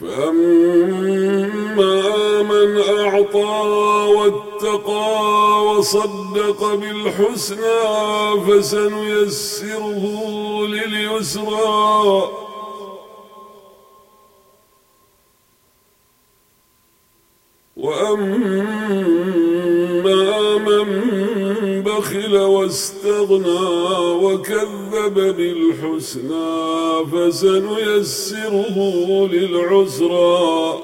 فأما من أعطى واتقى وصدق بالحسنى فسنيسره لليسرى وأما من بخل واستغنى وكذب بالحسنى فسنيسره للعسرى.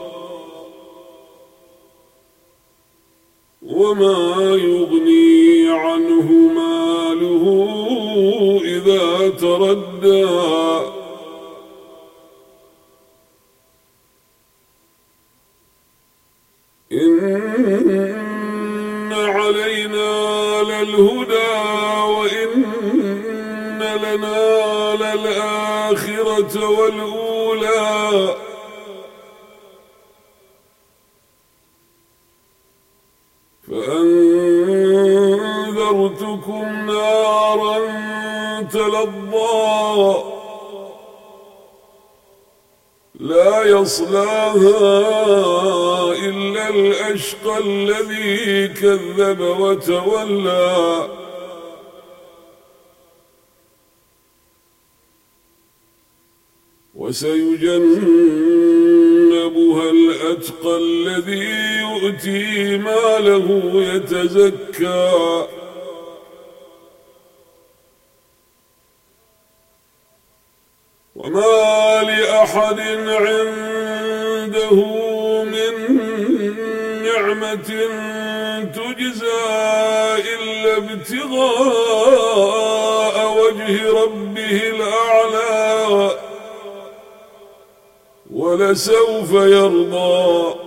وما يغني عنه ماله إذا تردى. إن علينا للهدى وإن لنا للآخرة والأولى. فأنذرتكم نارا تلظى. يصلاها إلا الأشقى الذي كذب وتولى. وسيجنبها الأتقى الذي يؤتي ماله يتزكى. وما لأحد عنده من نعمة تجزى إلا ابتغاء وجه ربه الأعلى ولسوف يرضى.